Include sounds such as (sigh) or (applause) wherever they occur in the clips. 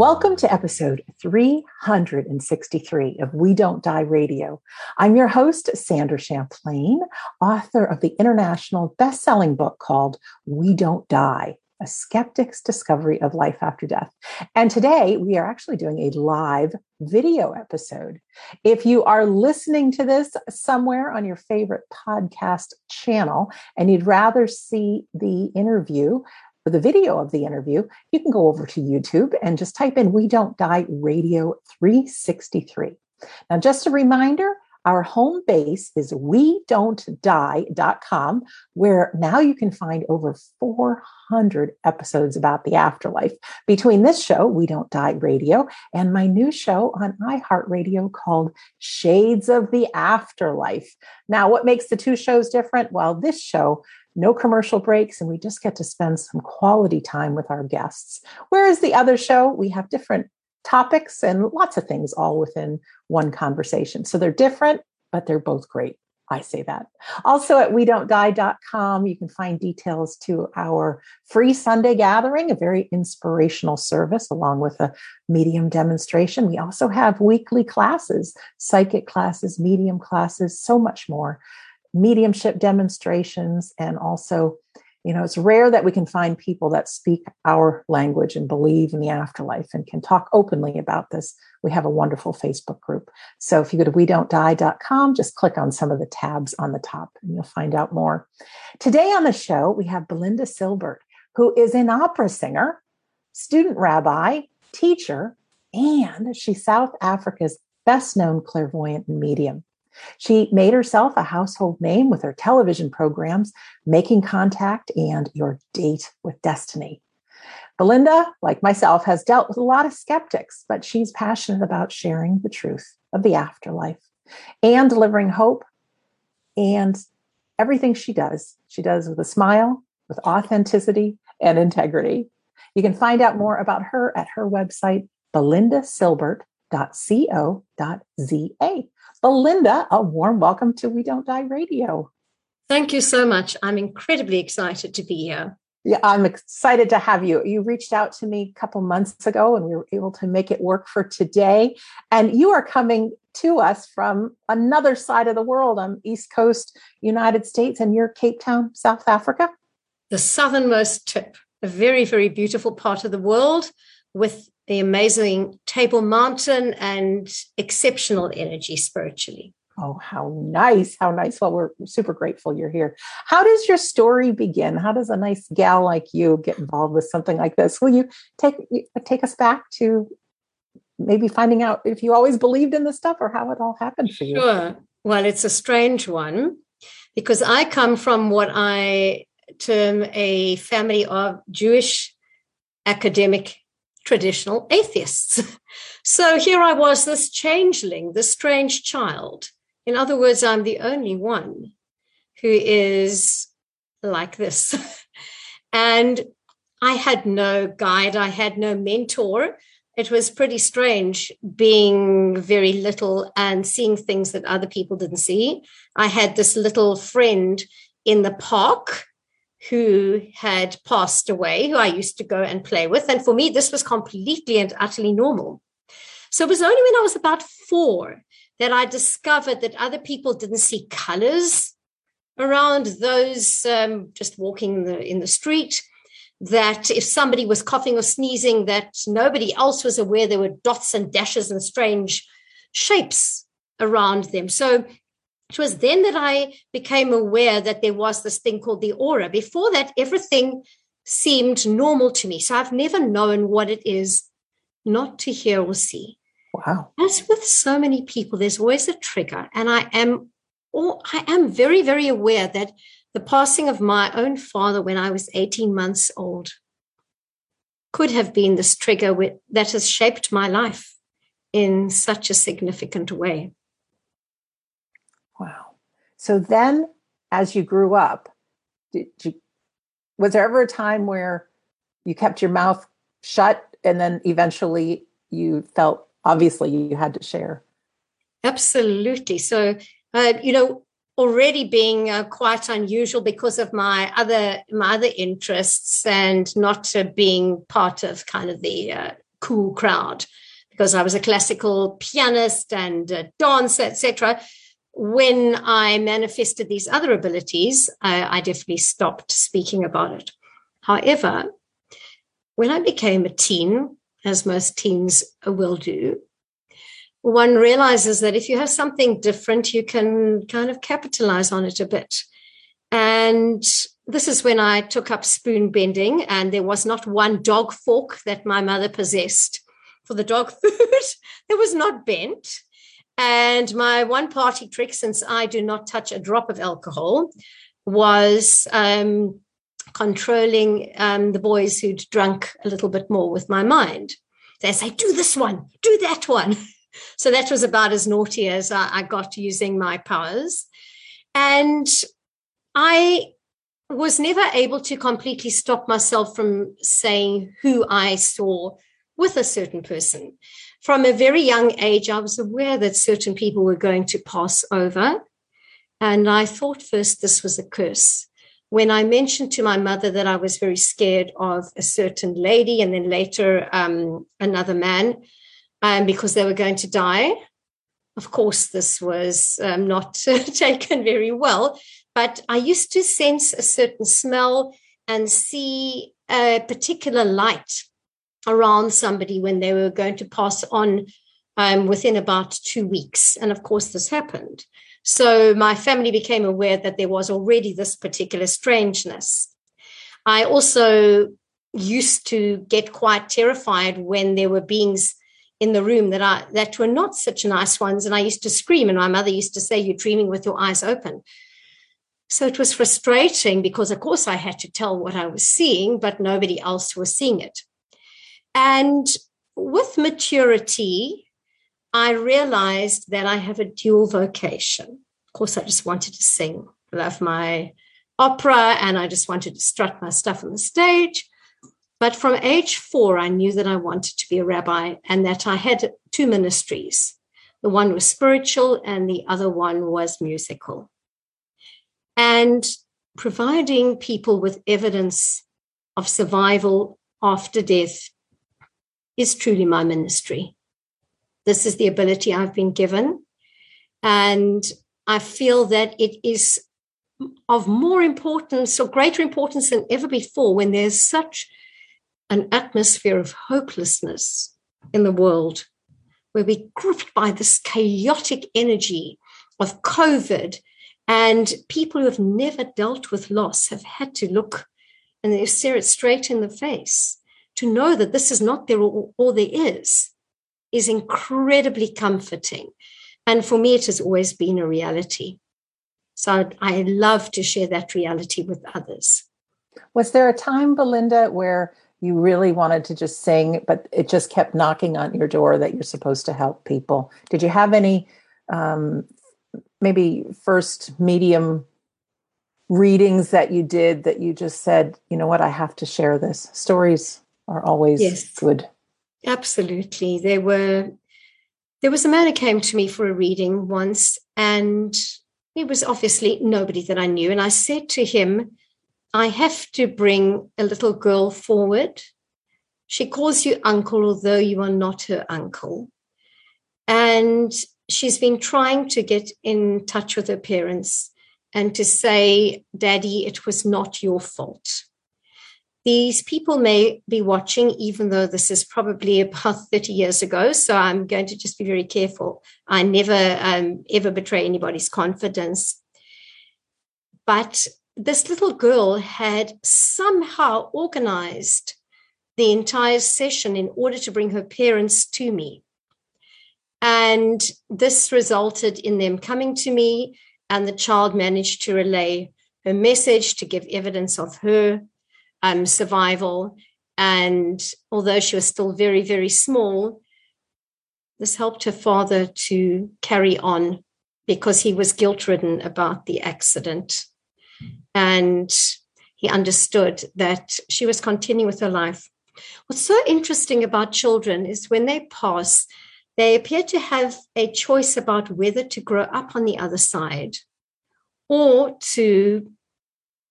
Welcome to episode 363 of We Don't Die Radio. I'm your host, Sandra Champlain, author of the international best-selling book called We Don't Die a skeptic's discovery of life after death. And today we are actually doing a live video episode. If you are listening to this somewhere on your favorite podcast channel and you'd rather see the interview, or the video of the interview, you can go over to YouTube and just type in We Don't Die Radio 363. Now, just a reminder, our home base is we don't die.com, where now you can find over 400 episodes about the afterlife. Between this show, We Don't Die Radio, and my new show on iHeartRadio called Shades of the Afterlife. Now, what makes the two shows different? Well, this show no commercial breaks, and we just get to spend some quality time with our guests. Whereas the other show, we have different topics and lots of things all within one conversation. So they're different, but they're both great. I say that. Also at we don't die.com, you can find details to our free Sunday gathering, a very inspirational service along with a medium demonstration. We also have weekly classes, psychic classes, medium classes, so much more, mediumship demonstrations, and also you know, it's rare that we can find people that speak our language and believe in the afterlife and can talk openly about this. We have a wonderful Facebook group. So if you go to we don't die.com, just click on some of the tabs on the top and you'll find out more. Today on the show, we have Belinda Silbert, who is an opera singer, student rabbi, teacher, and she's South Africa's best known clairvoyant and medium. She made herself a household name with her television programs, Making Contact and Your Date with Destiny. Belinda, like myself, has dealt with a lot of skeptics, but she's passionate about sharing the truth of the afterlife and delivering hope. And everything she does, she does with a smile, with authenticity and integrity. You can find out more about her at her website, belindasilbert.co.za. Belinda, a warm welcome to We Don't Die Radio. Thank you so much. I'm incredibly excited to be here. Yeah, I'm excited to have you. You reached out to me a couple months ago and we were able to make it work for today. And you are coming to us from another side of the world on East Coast, United States, and you're Cape Town, South Africa? The southernmost tip, a very, very beautiful part of the world with the amazing Table Mountain and exceptional energy spiritually. Oh, how nice. How nice. Well, we're super grateful you're here. How does your story begin? How does a nice gal like you get involved with something like this? Will you take take us back to maybe finding out if you always believed in this stuff or how it all happened for you? Sure. Well, it's a strange one because I come from what I term a family of Jewish academic traditional atheists. (laughs) so here I was, this changeling, this strange child. In other words, I'm the only one who is like this. (laughs) and I had no guide, I had no mentor. It was pretty strange being very little and seeing things that other people didn't see. I had this little friend in the park who had passed away, who I used to go and play with. And for me, this was completely and utterly normal. So it was only when I was about four that I discovered that other people didn't see colors around those um, just walking in the, in the street. That if somebody was coughing or sneezing, that nobody else was aware there were dots and dashes and strange shapes around them. So it was then that I became aware that there was this thing called the aura. Before that, everything seemed normal to me. So I've never known what it is not to hear or see. Wow. As with so many people, there's always a trigger. And I am or I am very, very aware that the passing of my own father when I was 18 months old could have been this trigger that has shaped my life in such a significant way. So then, as you grew up, did you, was there ever a time where you kept your mouth shut and then eventually you felt obviously you had to share? Absolutely. So, uh, you know, already being uh, quite unusual because of my other my other interests and not uh, being part of kind of the uh, cool crowd because I was a classical pianist and dancer, etc. When I manifested these other abilities, I, I definitely stopped speaking about it. However, when I became a teen, as most teens will do, one realizes that if you have something different, you can kind of capitalize on it a bit. And this is when I took up spoon bending, and there was not one dog fork that my mother possessed for the dog (laughs) food that was not bent. And my one party trick, since I do not touch a drop of alcohol, was um, controlling um, the boys who'd drunk a little bit more with my mind. They say, do this one, do that one. (laughs) So that was about as naughty as I, I got using my powers. And I was never able to completely stop myself from saying who I saw with a certain person. From a very young age, I was aware that certain people were going to pass over. And I thought first this was a curse. When I mentioned to my mother that I was very scared of a certain lady and then later um, another man, um, because they were going to die. Of course, this was um, not (laughs) taken very well, but I used to sense a certain smell and see a particular light around somebody when they were going to pass on um, within about two weeks. And of course, this happened. So my family became aware that there was already this particular strangeness. I also used to get quite terrified when there were beings in the room that I that were not such nice ones, and I used to scream, and my mother used to say, "You're dreaming with your eyes open." So it was frustrating because, of course, I had to tell what I was seeing, but nobody else was seeing it. And with maturity, I realized that I have a dual vocation. Of course, I just wanted to sing, I love my opera, and I just wanted to strut my stuff on the stage. But from age four, I knew that I wanted to be a rabbi and that I had two ministries. The one was spiritual, and the other one was musical. And providing people with evidence of survival after death is truly my ministry. This is the ability I've been given. And I feel that it is of more importance or greater importance than ever before when there's such an atmosphere of hopelessness in the world where we're gripped by this chaotic energy of COVID. And people who have never dealt with loss have had to look and stare it straight in the face to know that this is not there all, all there is, is incredibly comforting. And for me, it has always been a reality. So I love to share that reality with others. Was there a time, Belinda, where you really wanted to just sing, but it just kept knocking on your door that you're supposed to help people. Did you have any um, maybe first medium readings that you did that you just said, you know what, I have to share this? Stories are always yes, good. Absolutely. There were there was a man who came to me for a reading once, and he was obviously nobody that I knew. And I said to him, I have to bring a little girl forward. She calls you uncle, although you are not her uncle. And she's been trying to get in touch with her parents and to say, Daddy, it was not your fault. These people may be watching, even though this is probably about (laughs) 30 years ago. So I'm going to just be very careful. I never um, ever betray anybody's confidence. But this little girl had somehow organized the entire session in order to bring her parents to me. And this resulted in them coming to me, and the child managed to relay her message to give evidence of her um, survival. And although she was still very, very small, this helped her father to carry on because he was guilt ridden about the accident. And he understood that she was continuing with her life. What's so interesting about children is when they pass, they appear to have a choice about whether to grow up on the other side or to,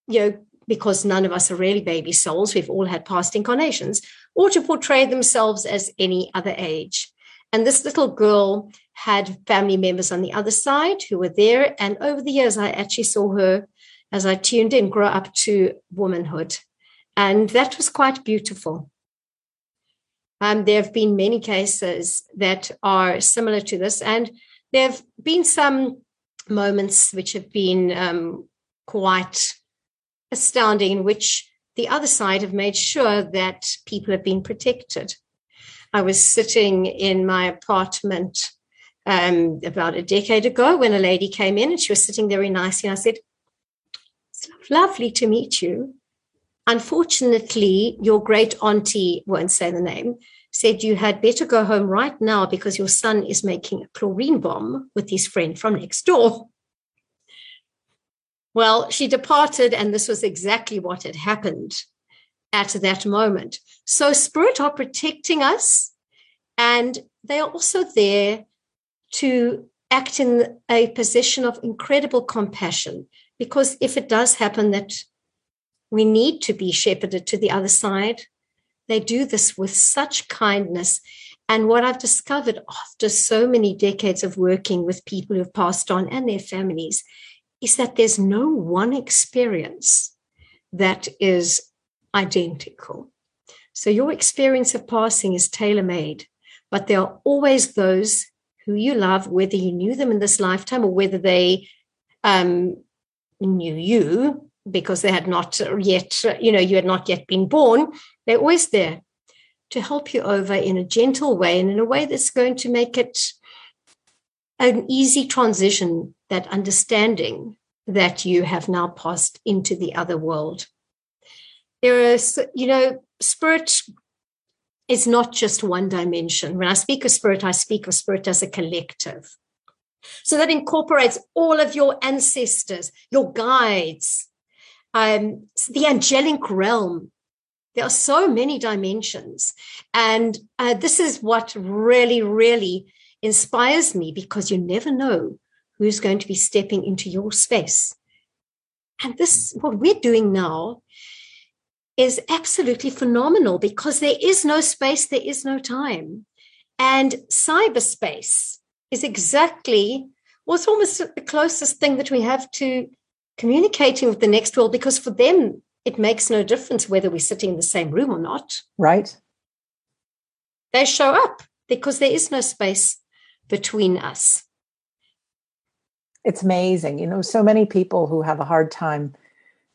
you know, because none of us are really baby souls, we've all had past incarnations, or to portray themselves as any other age. And this little girl had family members on the other side who were there. And over the years, I actually saw her as I tuned in grow up to womanhood. And that was quite beautiful. Um, there have been many cases that are similar to this, and there have been some moments which have been um, quite astounding, in which the other side have made sure that people have been protected. I was sitting in my apartment um, about a decade ago when a lady came in and she was sitting there very nicely. I said, It's lovely to meet you. Unfortunately, your great auntie, won't say the name, said you had better go home right now because your son is making a chlorine bomb with his friend from next door. Well, she departed, and this was exactly what had happened at that moment. So, spirit are protecting us, and they are also there to act in a position of incredible compassion. Because if it does happen that we need to be shepherded to the other side, they do this with such kindness. And what I've discovered after so many decades of working with people who've passed on and their families is that there's no one experience that is identical. So your experience of passing is tailor made, but there are always those who you love, whether you knew them in this lifetime or whether they um, knew you because they had not yet, you know, you had not yet been born. They're always there to help you over in a gentle way and in a way that's going to make it an easy transition, that understanding that you have now passed into the other world. There is, you know, spirit is not just one dimension. When I speak of spirit, I speak of spirit as a collective. So that incorporates all of your ancestors, your guides, um, the angelic realm. There are so many dimensions. And uh, this is what really, really inspires me because you never know who's going to be stepping into your space. And this, what we're doing now, is absolutely phenomenal because there is no space, there is no time. And cyberspace is exactly, well, it's almost the closest thing that we have to communicating with the next world because for them, it makes no difference whether we're sitting in the same room or not. Right. They show up because there is no space between us. It's amazing. You know, so many people who have a hard time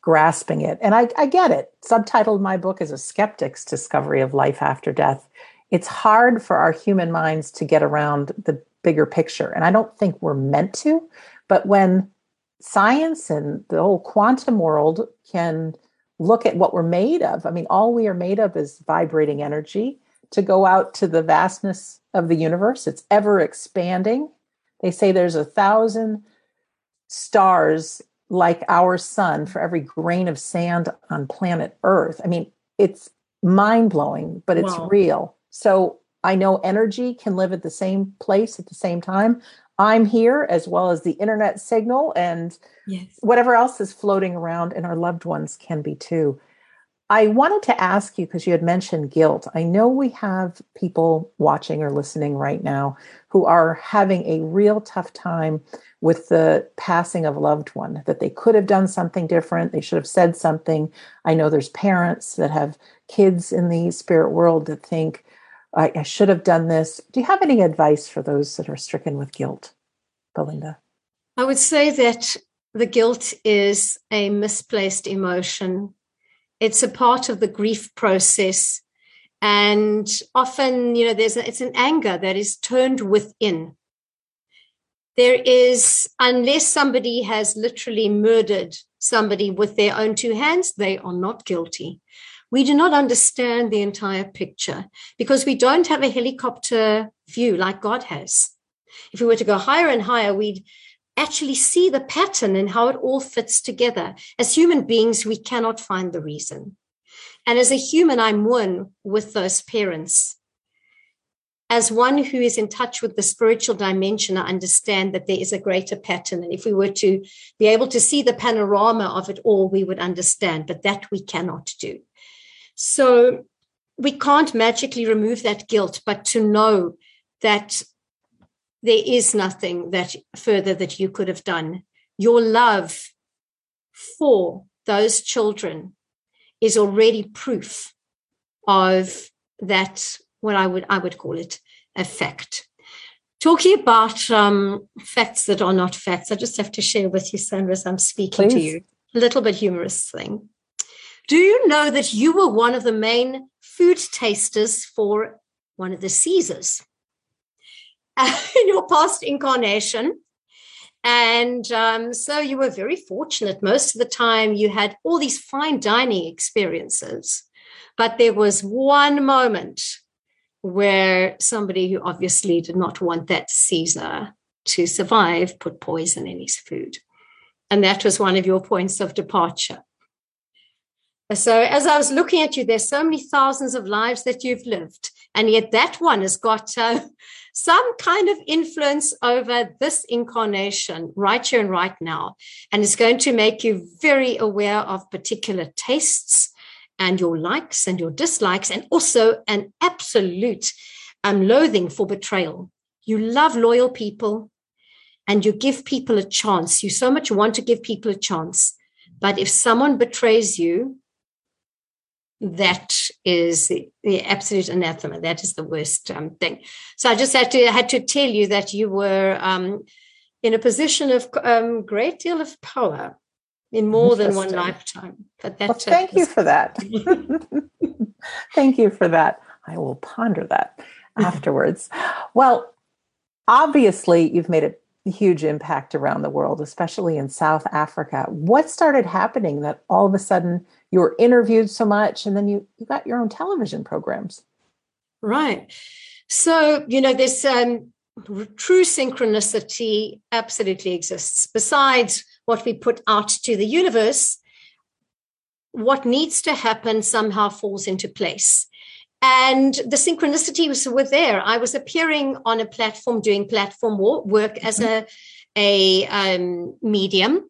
grasping it. And I, I get it. Subtitled my book is A Skeptic's Discovery of Life After Death. It's hard for our human minds to get around the bigger picture. And I don't think we're meant to. But when science and the whole quantum world can look at what we're made of, I mean, all we are made of is vibrating energy to go out to the vastness of the universe. It's ever expanding. They say there's a thousand stars like our sun for every grain of sand on planet Earth. I mean, it's mind blowing, but it's wow. real. So I know energy can live at the same place at the same time. I'm here as well as the internet signal and yes. whatever else is floating around, and our loved ones can be too. I wanted to ask you because you had mentioned guilt. I know we have people watching or listening right now who are having a real tough time with the passing of a loved one, that they could have done something different. They should have said something. I know there's parents that have kids in the spirit world that think, I, I should have done this. Do you have any advice for those that are stricken with guilt, Belinda? I would say that the guilt is a misplaced emotion it's a part of the grief process. And often you know there's a, it's an anger that is turned within. There is unless somebody has literally murdered somebody with their own two hands they are not guilty. We do not understand the entire picture because we don't have a helicopter view like god has. If we were to go higher and higher we'd actually see the pattern and how it all fits together. As human beings, we cannot find the reason. And as a human, I'm one with those parents. as one who is in touch with the spiritual dimension, I understand that there is a greater pattern. And if we were to be able to see the panorama of it all, we would understand, but that we cannot do. So we can't magically remove that guilt, but to know that there is nothing that further that you could have done. Your love for those children is already proof of that what I would I would call it a fact. Talking about um, facts that are not facts, I just have to share with you, Sandra, as I'm speaking Please. to you, a little bit humorous thing. Do you know that you were one of the main food tasters for one of the Caesars in (laughs) your past incarnation? And um, so you were very fortunate. Most of the time, you had all these fine dining experiences. But there was one moment where somebody who obviously did not want that Caesar to survive put poison in his food. And that was one of your points of departure. So, as I was looking at you, there's so many thousands of lives that you've lived, and yet that one has got uh, some kind of influence over this incarnation right here and right now. And it's going to make you very aware of particular tastes and your likes and your dislikes, and also an absolute um, loathing for betrayal. You love loyal people and you give people a chance. You so much want to give people a chance. But if someone betrays you, that is the, the absolute anathema. That is the worst um, thing. So I just had to had to tell you that you were um, in a position of um, great deal of power in more than one lifetime. But that, well, thank you for that. (laughs) (laughs) thank you for that. I will ponder that afterwards. well, obviously, you've made a huge impact around the world, especially in South Africa. What started happening that all of a sudden you were interviewed so much and then you, you got your own television programs? Right. So, you know, this um, true synchronicity absolutely exists. Besides what we put out to the universe, what needs to happen somehow falls into place. And the synchronicity was were there. I was appearing on a platform doing platform work as a a um, medium.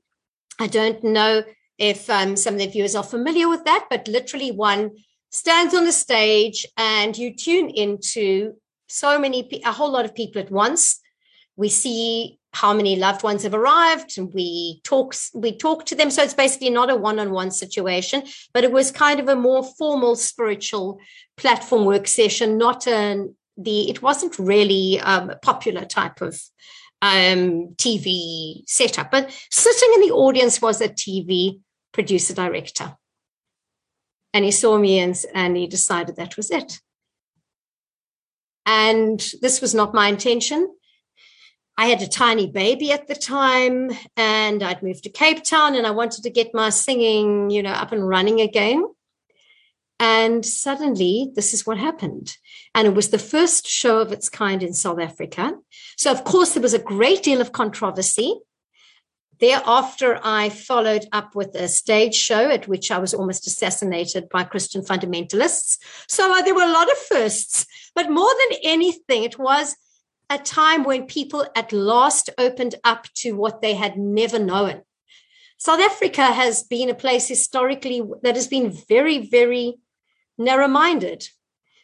I don't know if um, some of the viewers are familiar with that, but literally one stands on the stage and you tune into so many, a whole lot of people at once. We see how many loved ones have arrived and we talk we talk to them so it's basically not a one-on-one situation but it was kind of a more formal spiritual platform work session not an the it wasn't really um, a popular type of um, tv setup but sitting in the audience was a tv producer director and he saw me and, and he decided that was it and this was not my intention I had a tiny baby at the time and I'd moved to Cape Town and I wanted to get my singing, you know, up and running again. And suddenly this is what happened. And it was the first show of its kind in South Africa. So, of course, there was a great deal of controversy. Thereafter, I followed up with a stage show at which I was almost assassinated by Christian fundamentalists. So uh, there were a lot of firsts, but more than anything, it was a time when people at last opened up to what they had never known. South Africa has been a place historically that has been very, very narrow minded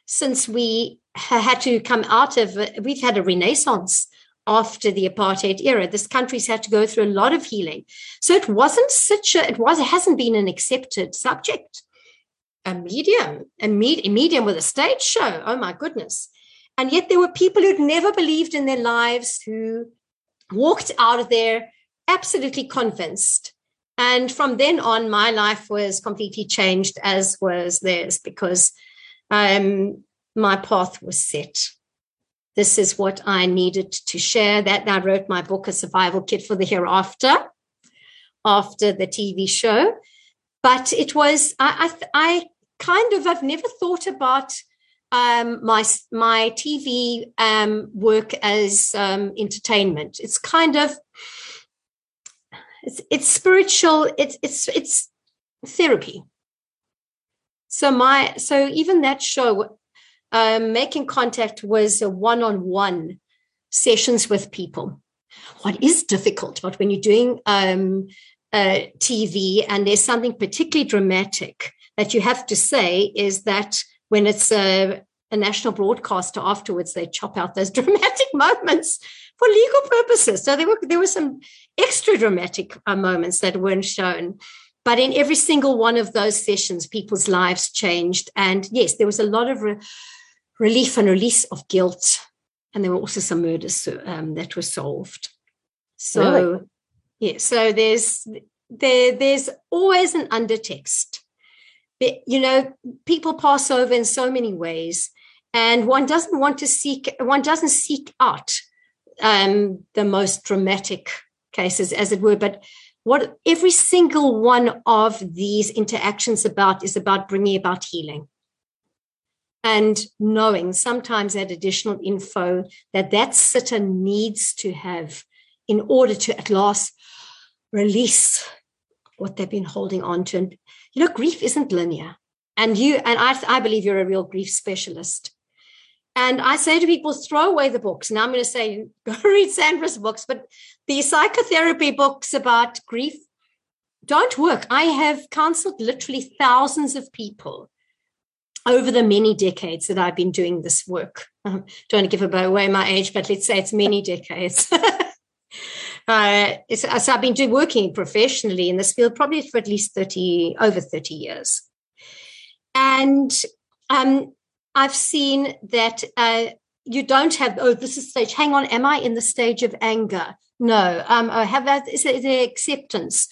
since we had to come out of, we've had a renaissance after the apartheid era. This country's had to go through a lot of healing. So it wasn't such a, it was, it hasn't been an accepted subject. A medium, a, med, a medium with a stage show. Oh my goodness. And yet there were people who'd never believed in their lives who walked out of there absolutely convinced. And from then on, my life was completely changed, as was theirs, because um, my path was set. This is what I needed to share. That I wrote my book, A Survival Kit for the Hereafter, after the TV show. But it was, I, I, I kind of, I've never thought about um, my my TV um, work as um, entertainment. It's kind of it's it's spiritual. It's it's it's therapy. So my so even that show, um, making contact was one-on-one sessions with people. What is difficult, but when you're doing um, uh, TV and there's something particularly dramatic that you have to say is that when it's a, a national broadcaster afterwards, they chop out those (laughs) dramatic moments for legal purposes. So there were there were some extra dramatic uh, moments that weren't shown. But in every single one of those sessions, people's lives changed. And yes, there was a lot of re- relief and release of guilt. And there were also some murders um, that were solved. So, really? yeah, so there's there there's always an undertext. But, you know, people pass over in so many ways, and one doesn't want to seek one doesn't seek out um, the most dramatic cases, as it were, but what every single one of these interactions about is about bringing about healing and knowing sometimes that additional info that that sitter needs to have in order to at last release what they've been holding on to and you know grief isn't linear and you and i, I believe you're a real grief specialist and I say to people, throw away the books. Now I'm going to say, (laughs) go read Sandra's books, but the psychotherapy books about grief don't work. I have counseled literally thousands of people over the many decades that I've been doing this work. I (laughs) don't want to give away my age, but let's say it's many decades. (laughs) uh, so I've been doing, working professionally in this field probably for at least 30, over 30 years. And um, I've seen that uh, you don't have, oh, this is stage. Hang on, am I in the stage of anger? No. Um, I have that, is there acceptance?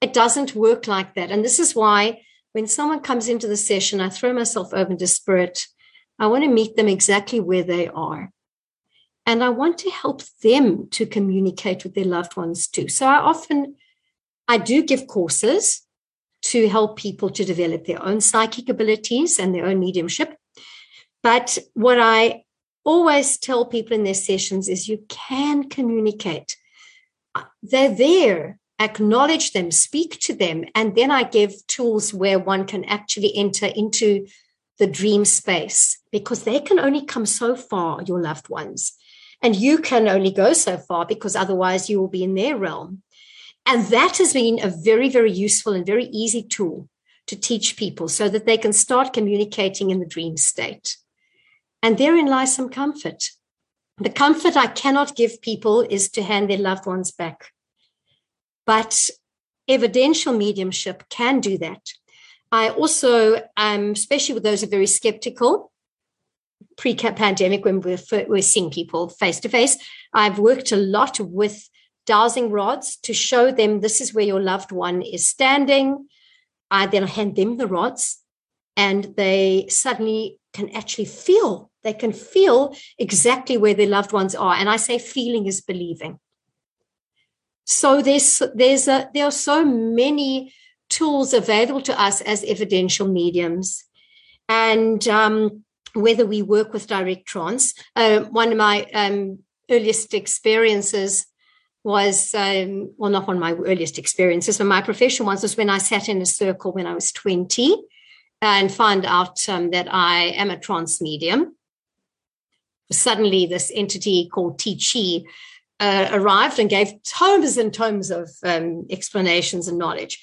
It doesn't work like that. And this is why when someone comes into the session, I throw myself open to spirit. I want to meet them exactly where they are. And I want to help them to communicate with their loved ones too. So I often, I do give courses to help people to develop their own psychic abilities and their own mediumship. But what I always tell people in their sessions is you can communicate. They're there, acknowledge them, speak to them. And then I give tools where one can actually enter into the dream space because they can only come so far, your loved ones. And you can only go so far because otherwise you will be in their realm. And that has been a very, very useful and very easy tool to teach people so that they can start communicating in the dream state. And therein lies some comfort. The comfort I cannot give people is to hand their loved ones back. But evidential mediumship can do that. I also, um, especially with those who are very skeptical, pre-pandemic when we're, we're seeing people face to face, I've worked a lot with dowsing rods to show them this is where your loved one is standing. I then hand them the rods and they suddenly can actually feel they can feel exactly where their loved ones are. And I say feeling is believing. So there's there's a there are so many tools available to us as evidential mediums, and um, whether we work with direct trance. Uh, one of my um, earliest experiences was um, well, not one of my earliest experiences, but my professional ones was when I sat in a circle when I was twenty, and found out um, that I am a trance medium suddenly this entity called Chi uh, arrived and gave tomes and tomes of um, explanations and knowledge.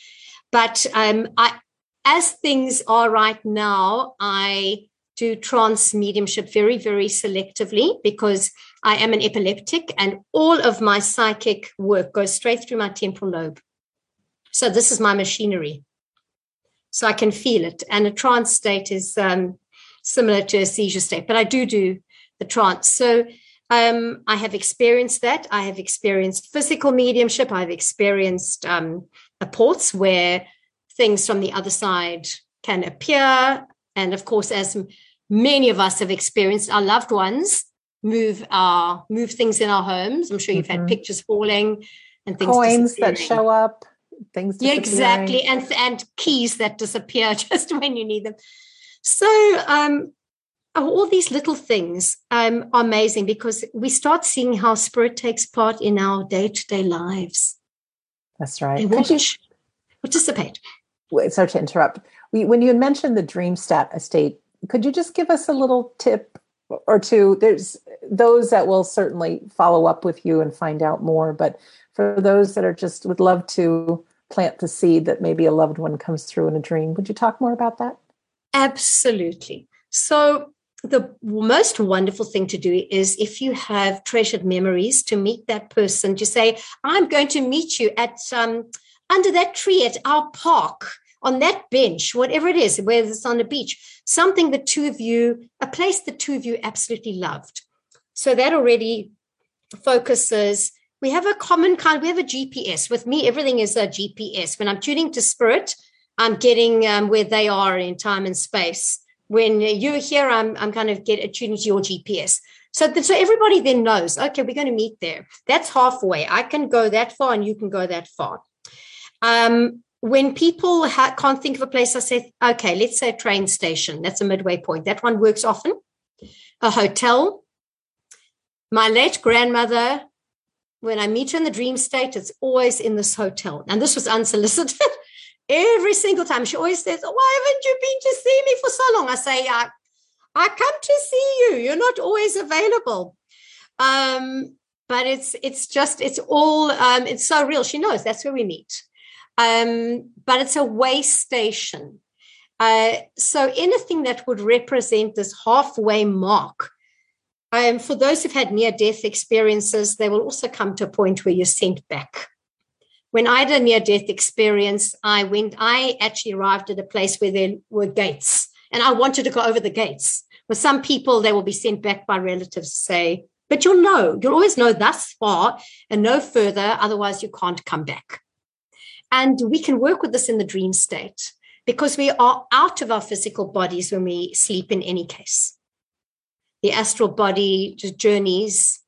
But um, I, as things are right now, I do trance mediumship very, very selectively because I am an epileptic and all of my psychic work goes straight through my temporal lobe. So this is my machinery. So I can feel it. And a trance state is um, similar to a seizure state, but I do do the trance. So um, I have experienced that. I have experienced physical mediumship. I've experienced um, apports where things from the other side can appear. And of course, as many of us have experienced, our loved ones move our move things in our homes. I'm sure you've mm-hmm. had pictures falling and things coins that show up, things yeah, exactly, and and keys that disappear (laughs) just when you need them. So um, all these little things um, are amazing because we start seeing how spirit takes part in our day-to-day lives. That's right. Could you participate? Sorry to interrupt. We, when you mentioned the dream stat estate could you just give us a little tip or two? There's those that will certainly follow up with you and find out more, but for those that are just would love to plant the seed that maybe a loved one comes through in a dream, would you talk more about that? Absolutely. So, the most wonderful thing to do is if you have treasured memories to meet that person, to say, I'm going to meet you at um, under that tree at our park on that bench, whatever it is, whether it's on the beach, something the two of you, a place the two of you absolutely loved. So that already focuses. We have a common kind, we have a GPS. With me, everything is a GPS. When I'm tuning to spirit, I'm getting um, where they are in time and space. When you're here, I'm, I'm kind of get tuning to your GPS. So, so everybody then knows, okay, we're going to meet there. That's halfway. I can go that far and you can go that far. Um, when people ha- can't think of a place, I say, okay, let's say a train station. That's a midway point. That one works often. A hotel. My late grandmother, when I meet her in the dream state, it's always in this hotel. And this was unsolicited. (laughs) Every single time, she always says, "Why haven't you been to see me for so long?" I say, "I, I come to see you. You're not always available." Um, but it's it's just it's all um, it's so real. She knows that's where we meet. Um, but it's a way station. Uh, so anything that would represent this halfway mark. Um, for those who've had near death experiences, they will also come to a point where you're sent back. When I had a near death experience, I went, I actually arrived at a place where there were gates and I wanted to go over the gates. For some people, they will be sent back by relatives to say, but you'll know, you'll always know thus far and no further, otherwise, you can't come back. And we can work with this in the dream state because we are out of our physical bodies when we sleep in any case. The astral body just journeys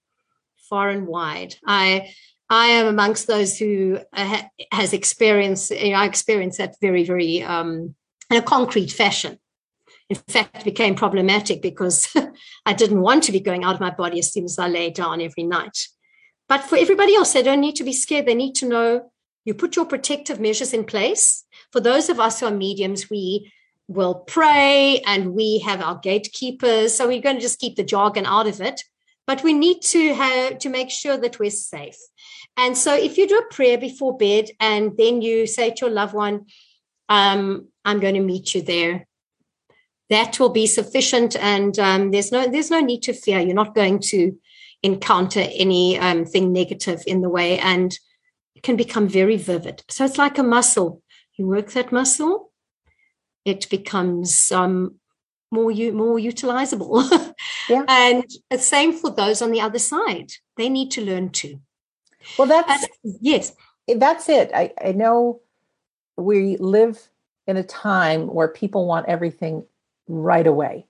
far and wide. I I am amongst those who uh, has experienced. You know, I experienced that very, very um, in a concrete fashion. In fact, it became problematic because (laughs) I didn't want to be going out of my body as soon as I lay down every night. But for everybody else, they don't need to be scared. They need to know you put your protective measures in place. For those of us who are mediums, we will pray and we have our gatekeepers. So we're going to just keep the jargon out of it. But we need to have to make sure that we're safe. And so if you do a prayer before bed and then you say to your loved one, um, I'm going to meet you there. That will be sufficient, and um, there's no there's no need to fear. You're not going to encounter anything um, negative in the way, and it can become very vivid. So it's like a muscle. You work that muscle, it becomes um, more more utilizable. (laughs) yeah. And the same for those on the other side. They need to learn too. Well, that's and, yes, that's it. I, I know we live in a time where people want everything right away.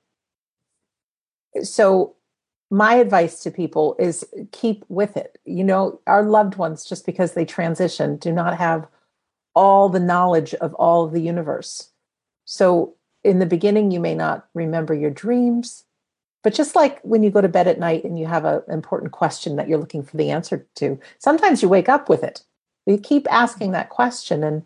So my advice to people is keep with it. You know, our loved ones, just because they transition, do not have all the knowledge of all of the universe. So, in the beginning, you may not remember your dreams, but just like when you go to bed at night and you have an important question that you're looking for the answer to, sometimes you wake up with it. You keep asking that question, and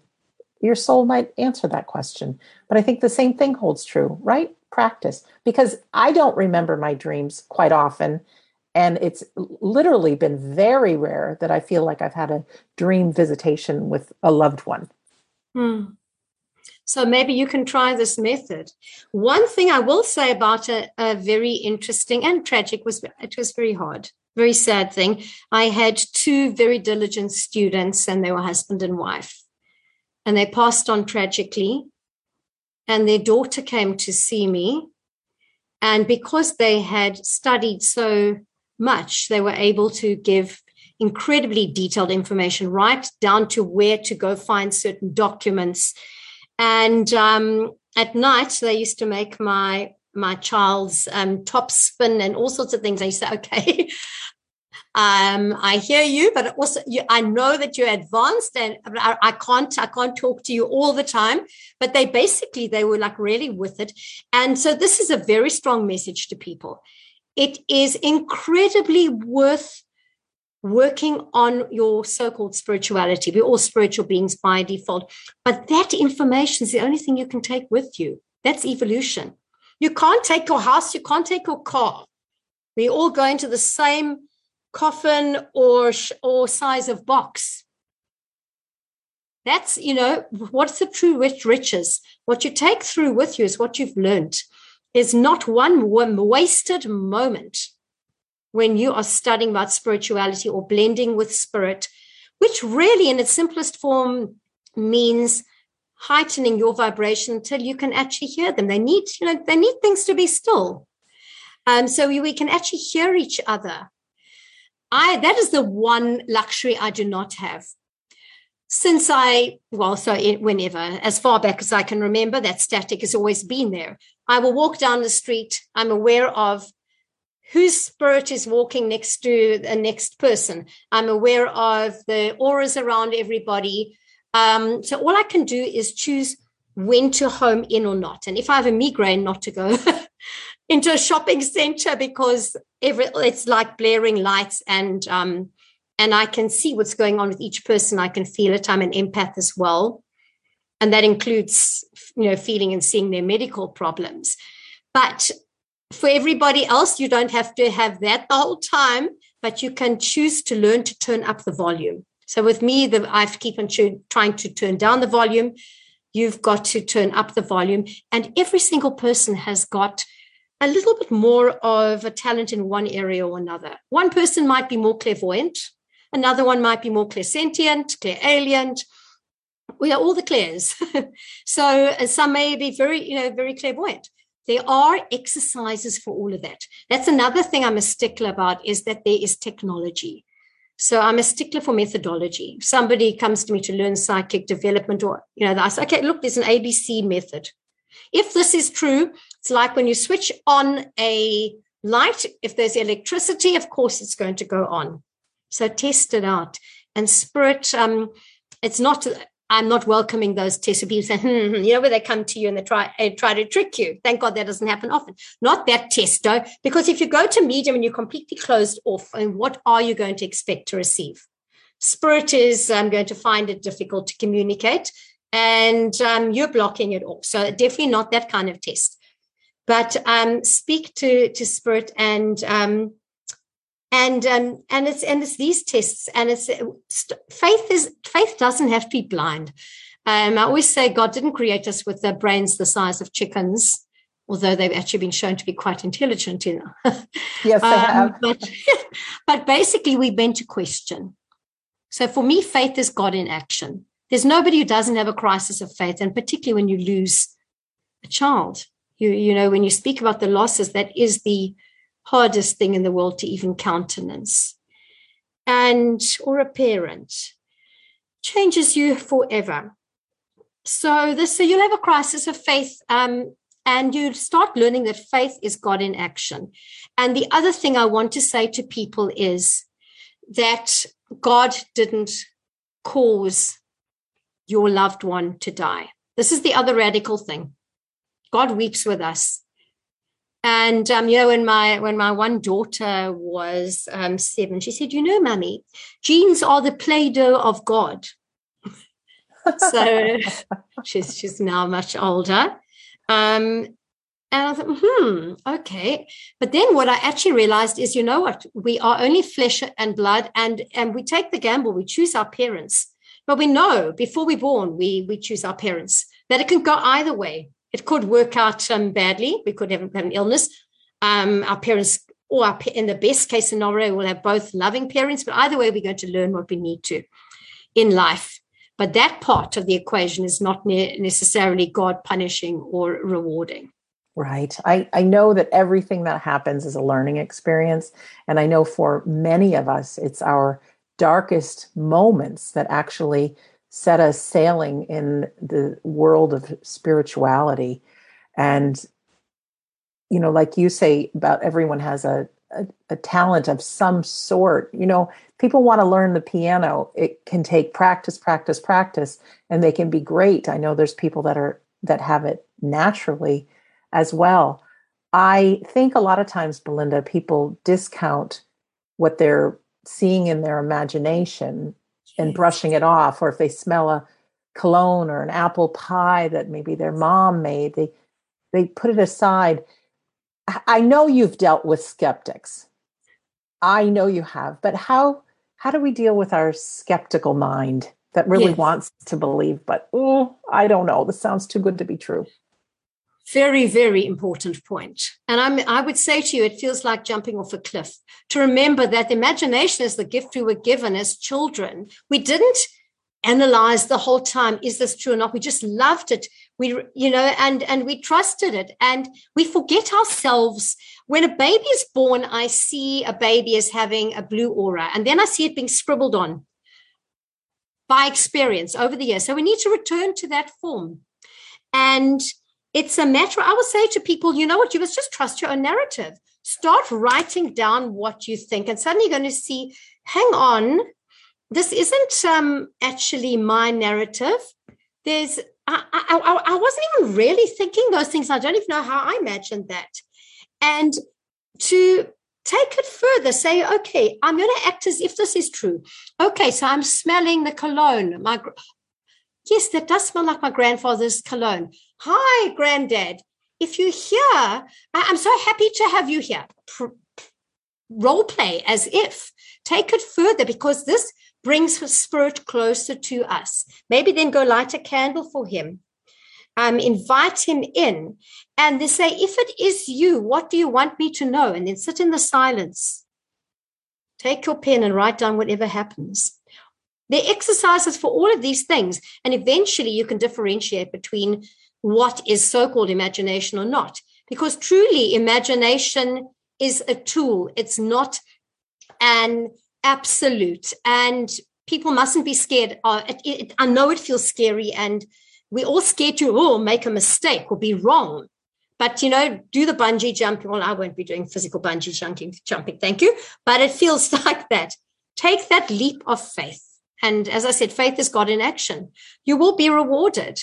your soul might answer that question. But I think the same thing holds true, right? practice because I don't remember my dreams quite often. And it's literally been very rare that I feel like I've had a dream visitation with a loved one. Hmm. So maybe you can try this method. One thing I will say about a, a, very interesting and tragic was it was very hard, very sad thing. I had two very diligent students, and they were husband and wife, and they passed on tragically and their daughter came to see me. And because they had studied so much, they were able to give incredibly detailed information, right down to where to go find certain documents. And um, at night, they used to make my my child's um, top spin and all sorts of things. I say, (laughs) okay, um, I hear you, but also you, I know that you're advanced, and I, I, can't I can't talk to you all the time. But they basically they were like really with it, and so this is a very strong message to people. It is incredibly worth working on your so-called spirituality. We're all spiritual beings by default, but that information is the only thing you can take with you. That's evolution. You can't take your house, you can't take your car. We all go into the same coffin or or size of box. That's, you know, what's the true rich riches? What you take through with you is what you've learned. Is not one wasted moment when you are studying about spirituality or blending with spirit, which really, in its simplest form, means heightening your vibration until you can actually hear them. They need, you know, they need things to be still. Um, so we, we can actually hear each other. I that is the one luxury I do not have. Since I, well, so whenever, as far back as I can remember, that static has always been there. I will walk down the street. I'm aware of whose spirit is walking next to the next person. I'm aware of the auras around everybody. Um, so all I can do is choose when to home in or not. And if I have a migraine, not to go (laughs) into a shopping center because every, it's like blaring lights and um, and I can see what's going on with each person. I can feel it. I'm an empath as well, and that includes you know feeling and seeing their medical problems. But for everybody else, you don't have to have that the whole time, but you can choose to learn to turn up the volume. So with me, the, I keep on trying to turn down the volume. You've got to turn up the volume. And every single person has got a little bit more of a talent in one area or another. One person might be more clairvoyant. Another one might be more clairsentient, clairaudient. We are all the clairs. (laughs) so uh, some may be very, you know, very clairvoyant. There are exercises for all of that. That's another thing I'm a stickler about is that there is technology. So I'm a stickler for methodology. Somebody comes to me to learn psychic development, or you know, I say, okay, look, there's an ABC method. If this is true, it's like when you switch on a light, if there's electricity, of course it's going to go on. So test it out. And spirit, um, it's not I'm not welcoming those tests people saying, hmm, hmm, you know, where they come to you and they try and try to trick you. Thank God that doesn't happen often. Not that test, though, because if you go to medium and you're completely closed off, and what are you going to expect to receive? Spirit is um, going to find it difficult to communicate, and um, you're blocking it off. So definitely not that kind of test. But um, speak to to spirit and um, and um, and it's and it's these tests and it's faith is faith doesn't have to be blind. Um, i always say god didn't create us with their brains the size of chickens although they've actually been shown to be quite intelligent you know. (laughs) Yes they um, have. but (laughs) but basically we're meant to question. So for me faith is god in action. There's nobody who doesn't have a crisis of faith and particularly when you lose a child. You you know when you speak about the losses that is the hardest thing in the world to even countenance. And, or a parent, changes you forever. So this, so you'll have a crisis of faith, um, and you start learning that faith is God in action. And the other thing I want to say to people is that God didn't cause your loved one to die. This is the other radical thing. God weeps with us. And um, you know, when my when my one daughter was um, seven, she said, "You know, mummy, genes are the play-doh of God." so (laughs) she's she's now much older. Um, and I thought, hmm, okay. But then what I actually realized is, you know what? We are only flesh and blood, and and we take the gamble. We choose our parents, but we know before we're born, we we choose our parents. That it can go either way. It could work out um, badly. We could have, have an illness. Um, our parents, or our, in the best case scenario, we'll have both loving parents. But either way, we're going to learn what we need to in life. But that part of the equation is not ne- necessarily God punishing or rewarding. Right. I, I know that everything that happens is a learning experience. And I know for many of us, it's our darkest moments that actually set us sailing in the world of spirituality. And you know like you say about everyone has a, a, a talent of some sort. You know people want to learn the piano. It can take practice practice practice and they can be great. I know there's people that are that have it naturally as well. I think a lot of times belinda people discount what they're seeing in their imagination and brushing it off or if they smell a cologne or an apple pie that maybe their mom made they they put it aside. I know you've dealt with skeptics. I know you have, but how how do we deal with our skeptical mind that really yes. wants to believe, but oh, I don't know. This sounds too good to be true. Very, very important point. And I'm, I would say to you, it feels like jumping off a cliff. To remember that imagination is the gift we were given as children. We didn't analyze the whole time is this true or not we just loved it we you know and and we trusted it and we forget ourselves when a baby is born i see a baby as having a blue aura and then i see it being scribbled on by experience over the years so we need to return to that form and it's a matter i will say to people you know what you must just trust your own narrative start writing down what you think and suddenly you're going to see hang on this isn't um, actually my narrative. There's I, I, I wasn't even really thinking those things. I don't even know how I imagined that. And to take it further, say, okay, I'm going to act as if this is true. Okay, so I'm smelling the cologne. My yes, that does smell like my grandfather's cologne. Hi, granddad. If you're here, I'm so happy to have you here. Role play as if. Take it further because this brings his spirit closer to us. Maybe then go light a candle for him. Um, invite him in and they say, if it is you, what do you want me to know? And then sit in the silence. Take your pen and write down whatever happens. There are exercises for all of these things. And eventually you can differentiate between what is so called imagination or not. Because truly, imagination is a tool, it's not an absolute. And people mustn't be scared. Uh, it, it, I know it feels scary, and we're all scared to oh, make a mistake or be wrong. But you know, do the bungee jumping. Well, I won't be doing physical bungee jumping. Jumping, thank you. But it feels (laughs) like that. Take that leap of faith. And as I said, faith is God in action. You will be rewarded.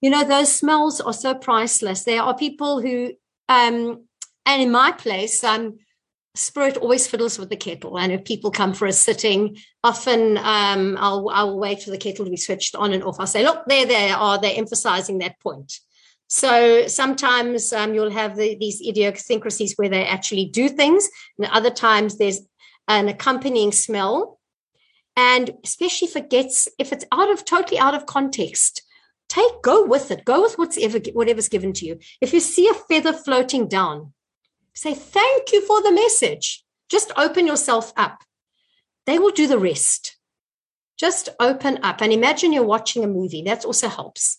You know, those smells are so priceless. There are people who, um, and in my place, um, spirit always fiddles with the kettle and if people come for a sitting often um, I'll, I'll wait for the kettle to be switched on and off i'll say look there they are they're emphasizing that point so sometimes um, you'll have the, these idiosyncrasies where they actually do things and other times there's an accompanying smell and especially if it gets if it's out of totally out of context take go with it go with what's ever whatever's given to you if you see a feather floating down Say, thank you for the message. Just open yourself up. They will do the rest. Just open up and imagine you're watching a movie. That also helps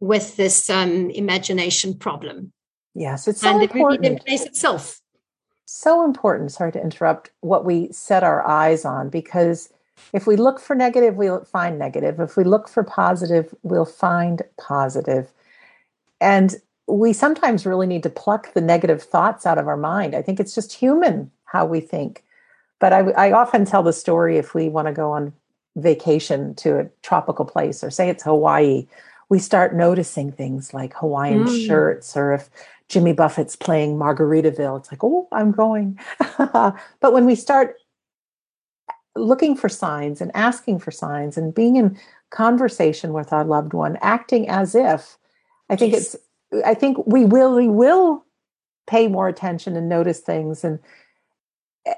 with this um, imagination problem. Yes, it's so and important. the movie plays itself. So important. Sorry to interrupt. What we set our eyes on, because if we look for negative, we'll find negative. If we look for positive, we'll find positive. And we sometimes really need to pluck the negative thoughts out of our mind. I think it's just human how we think. But I, I often tell the story if we want to go on vacation to a tropical place or say it's Hawaii, we start noticing things like Hawaiian mm. shirts or if Jimmy Buffett's playing Margaritaville, it's like, oh, I'm going. (laughs) but when we start looking for signs and asking for signs and being in conversation with our loved one, acting as if, I think yes. it's I think we will we will pay more attention and notice things and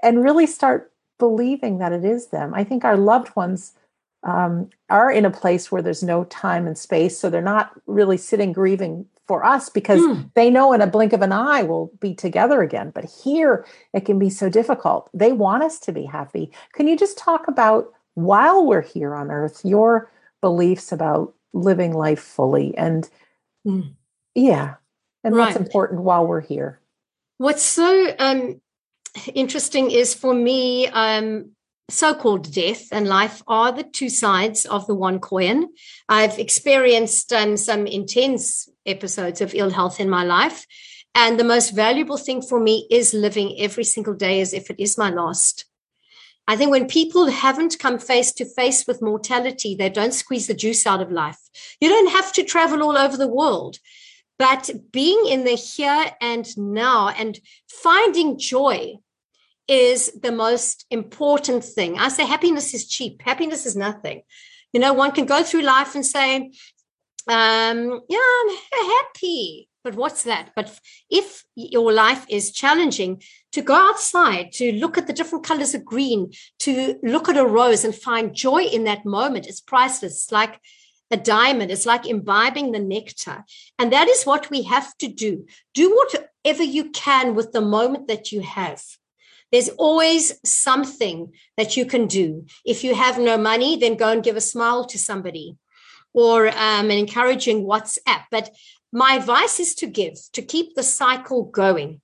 and really start believing that it is them. I think our loved ones um, are in a place where there's no time and space, so they're not really sitting grieving for us because mm. they know in a blink of an eye we'll be together again. But here it can be so difficult. They want us to be happy. Can you just talk about while we're here on earth your beliefs about living life fully and mm. Yeah. And right. what's important while we're here? What's so um, interesting is for me, um, so called death and life are the two sides of the one coin. I've experienced um, some intense episodes of ill health in my life. And the most valuable thing for me is living every single day as if it is my last. I think when people haven't come face to face with mortality, they don't squeeze the juice out of life. You don't have to travel all over the world. But being in the here and now and finding joy is the most important thing. I say happiness is cheap, happiness is nothing. You know, one can go through life and say, um, yeah, I'm happy. but what's that? But if your life is challenging, to go outside, to look at the different colors of green, to look at a rose and find joy in that moment, it's priceless. It's like a diamond. It's like imbibing the nectar. And that is what we have to do. Do whatever you can with the moment that you have. There's always something that you can do. If you have no money, then go and give a smile to somebody or um, an encouraging WhatsApp. But my advice is to give, to keep the cycle going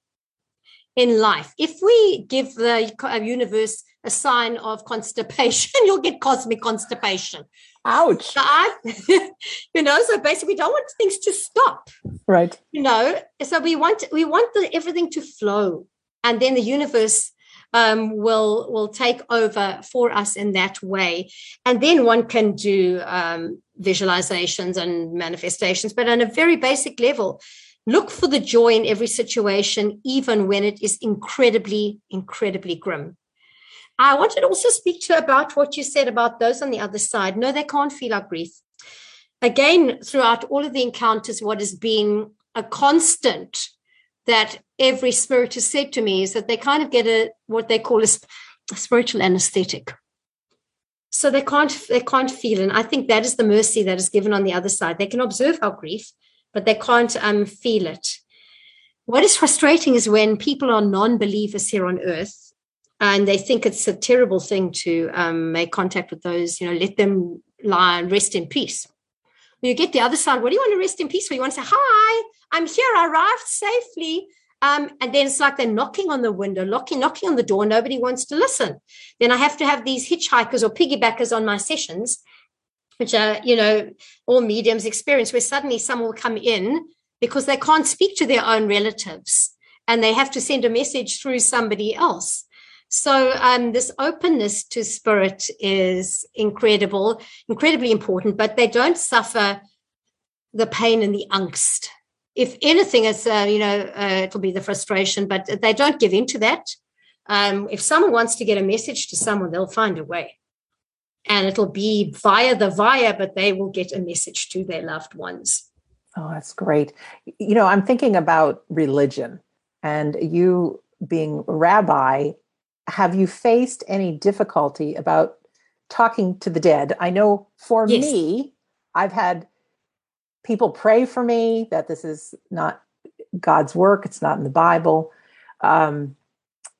in life. If we give the universe a sign of constipation, (laughs) you'll get cosmic constipation. Ouch. So I, (laughs) you know, so basically we don't want things to stop. Right. You know, so we want we want the, everything to flow. And then the universe um, will will take over for us in that way. And then one can do um, visualizations and manifestations, but on a very basic level, look for the joy in every situation, even when it is incredibly, incredibly grim. I wanted to also speak to about what you said about those on the other side. No, they can't feel our grief. Again, throughout all of the encounters, what has been a constant that every spirit has said to me is that they kind of get a what they call a, a spiritual anesthetic. So they can't they can't feel, and I think that is the mercy that is given on the other side. They can observe our grief, but they can't um, feel it. What is frustrating is when people are non-believers here on earth and they think it's a terrible thing to um, make contact with those, you know, let them lie and rest in peace. You get the other side, what do you want to rest in peace for? You want to say, Hi, I'm here, I arrived safely. Um, and then it's like they're knocking on the window, knocking, knocking on the door. Nobody wants to listen. Then I have to have these hitchhikers or piggybackers on my sessions, which are, you know, all mediums experience, where suddenly someone will come in because they can't speak to their own relatives and they have to send a message through somebody else. So um, this openness to spirit is incredible, incredibly important, but they don't suffer the pain and the angst if anything, it's uh, you know uh, it'll be the frustration, but they don't give in to that. Um, if someone wants to get a message to someone, they'll find a way, and it'll be via the via, but they will get a message to their loved ones. Oh, that's great. You know, I'm thinking about religion, and you being a rabbi, have you faced any difficulty about talking to the dead? I know for yes. me, I've had people pray for me that this is not God's work, it's not in the Bible. Um,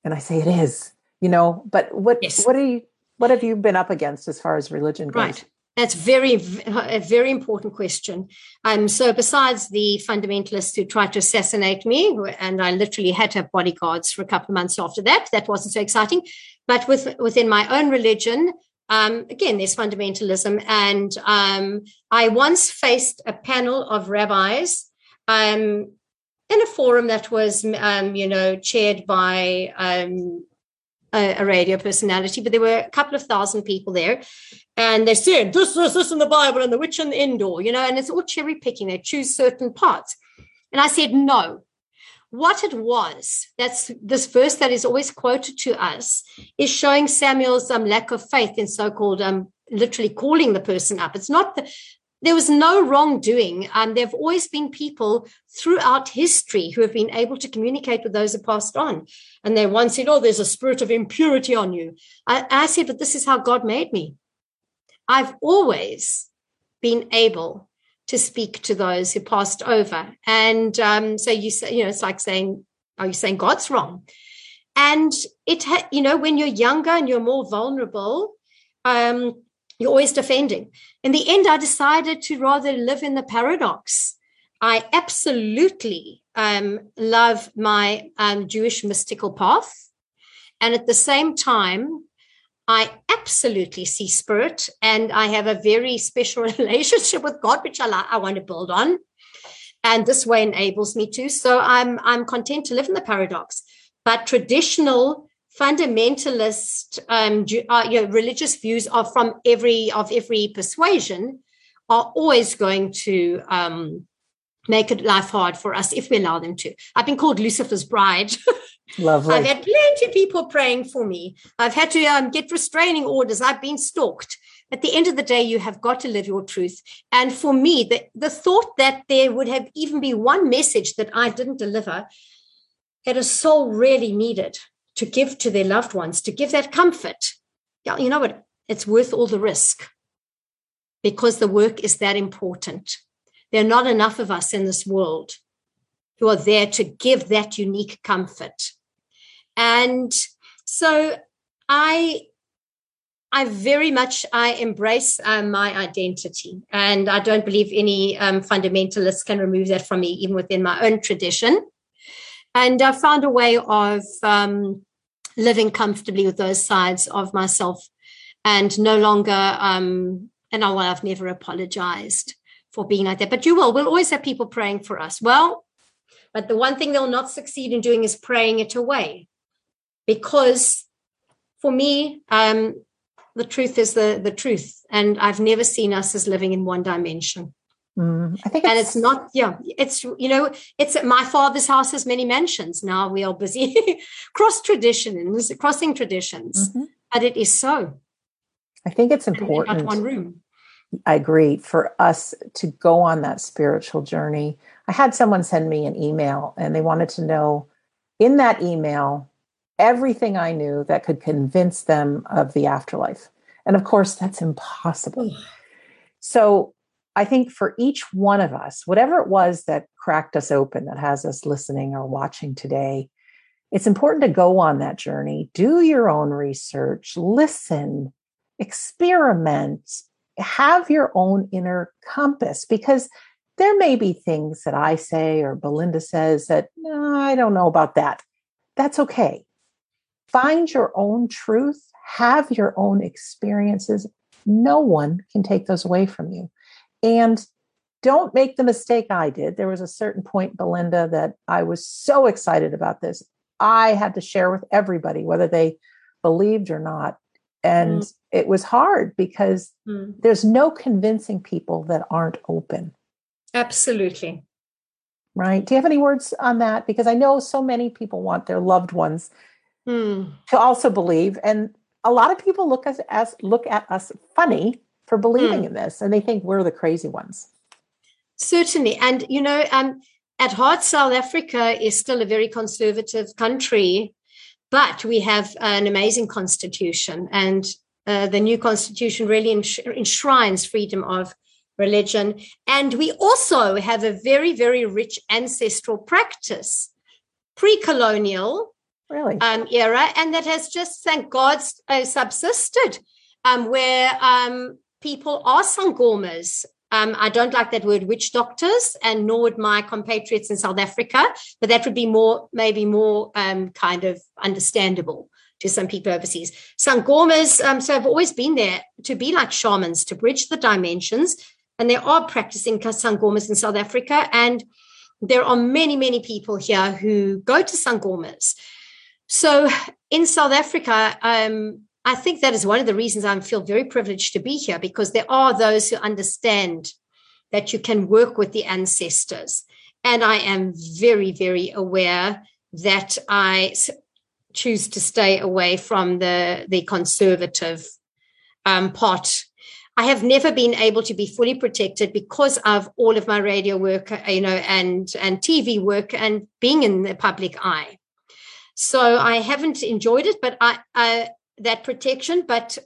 and I say it is, you know, but what yes. what are you what have you been up against as far as religion goes? Right. That's very a very important question. Um, so besides the fundamentalists who tried to assassinate me, and I literally had to have bodyguards for a couple of months after that. That wasn't so exciting. But with within my own religion, um, again, there's fundamentalism. And um, I once faced a panel of rabbis um, in a forum that was, um, you know, chaired by um, a, a, radio personality, but there were a couple of thousand people there. And they said, this, this, this in the Bible and the witch and the Endor, you know, and it's all cherry picking. They choose certain parts. And I said, no, what it was that's this verse that is always quoted to us is showing samuel's um, lack of faith in so-called um, literally calling the person up. It's not the, there was no wrongdoing. Um, there have always been people throughout history who have been able to communicate with those who passed on. And they once said oh there's a spirit of impurity on you. I, I said but this is how god made me. I've always been able to speak to those who passed over. And um, so you say, you know, it's like saying, are you saying God's wrong? And it, ha- you know, when you're younger and you're more vulnerable, um, you're always defending. In the end, I decided to rather live in the paradox. I absolutely um, love my um, Jewish mystical path. And at the same time, I absolutely see spirit and I have a very special (laughs) relationship with God, which I, I want to build on. And this way enables me to. So I'm, I'm content to live in the paradox. But traditional fundamentalist um, uh, you know, religious views are from every of every persuasion are always going to um, make it life hard for us if we allow them to. I've been called Lucifer's bride. (laughs) Lovely. I've had plenty of people praying for me. I've had to um, get restraining orders. I've been stalked. at the end of the day, you have got to live your truth. And for me, the, the thought that there would have even be one message that I didn't deliver that a soul really needed to give to their loved ones, to give that comfort. Yeah, you know what? It's worth all the risk because the work is that important. There are not enough of us in this world who are there to give that unique comfort. And so I I very much I embrace um, my identity, and I don't believe any um, fundamentalists can remove that from me, even within my own tradition. And I found a way of um, living comfortably with those sides of myself, and no longer. Um, and oh, well, I've never apologized for being like that, but you will. We'll always have people praying for us. Well, but the one thing they'll not succeed in doing is praying it away, because for me, um, the truth is the the truth, and I've never seen us as living in one dimension. Mm, I think, and it's, it's not. Yeah, it's you know, it's at my father's house has many mansions. Now we are busy (laughs) cross traditions, crossing traditions, mm-hmm. but it is so. I think it's important. Not one room. I agree. For us to go on that spiritual journey, I had someone send me an email, and they wanted to know in that email everything I knew that could convince them of the afterlife. And of course, that's impossible. so I think for each one of us, whatever it was that cracked us open, that has us listening or watching today, it's important to go on that journey, do your own research, listen, experiment, have your own inner compass because there may be things that I say or Belinda says that no, I don't know about that. That's okay find your own truth, have your own experiences. No one can take those away from you. And don't make the mistake I did. There was a certain point, Belinda, that I was so excited about this. I had to share with everybody, whether they believed or not. And mm. it was hard because mm. there's no convincing people that aren't open. Absolutely. Right. Do you have any words on that? Because I know so many people want their loved ones mm. to also believe. And a lot of people look as look at us funny for believing mm. in this, and they think we're the crazy ones. Certainly, and you know, um, at heart, South Africa is still a very conservative country, but we have an amazing constitution, and uh, the new constitution really enshrines freedom of religion. And we also have a very, very rich ancestral practice, pre colonial, really um, era, and that has just, thank God, uh, subsisted, um, where um, people are sangomas. Um, I don't like that word witch doctors, and nor would my compatriots in South Africa, but that would be more, maybe more um, kind of understandable to some people overseas. Sangomas, um, so I've always been there to be like shamans, to bridge the dimensions. And there are practicing sangomas in South Africa. And there are many, many people here who go to sangomas so in South Africa, um, I think that is one of the reasons I feel very privileged to be here because there are those who understand that you can work with the ancestors. And I am very, very aware that I choose to stay away from the, the conservative um, part. I have never been able to be fully protected because of all of my radio work, you know, and and TV work and being in the public eye. So I haven't enjoyed it, but I, I that protection. But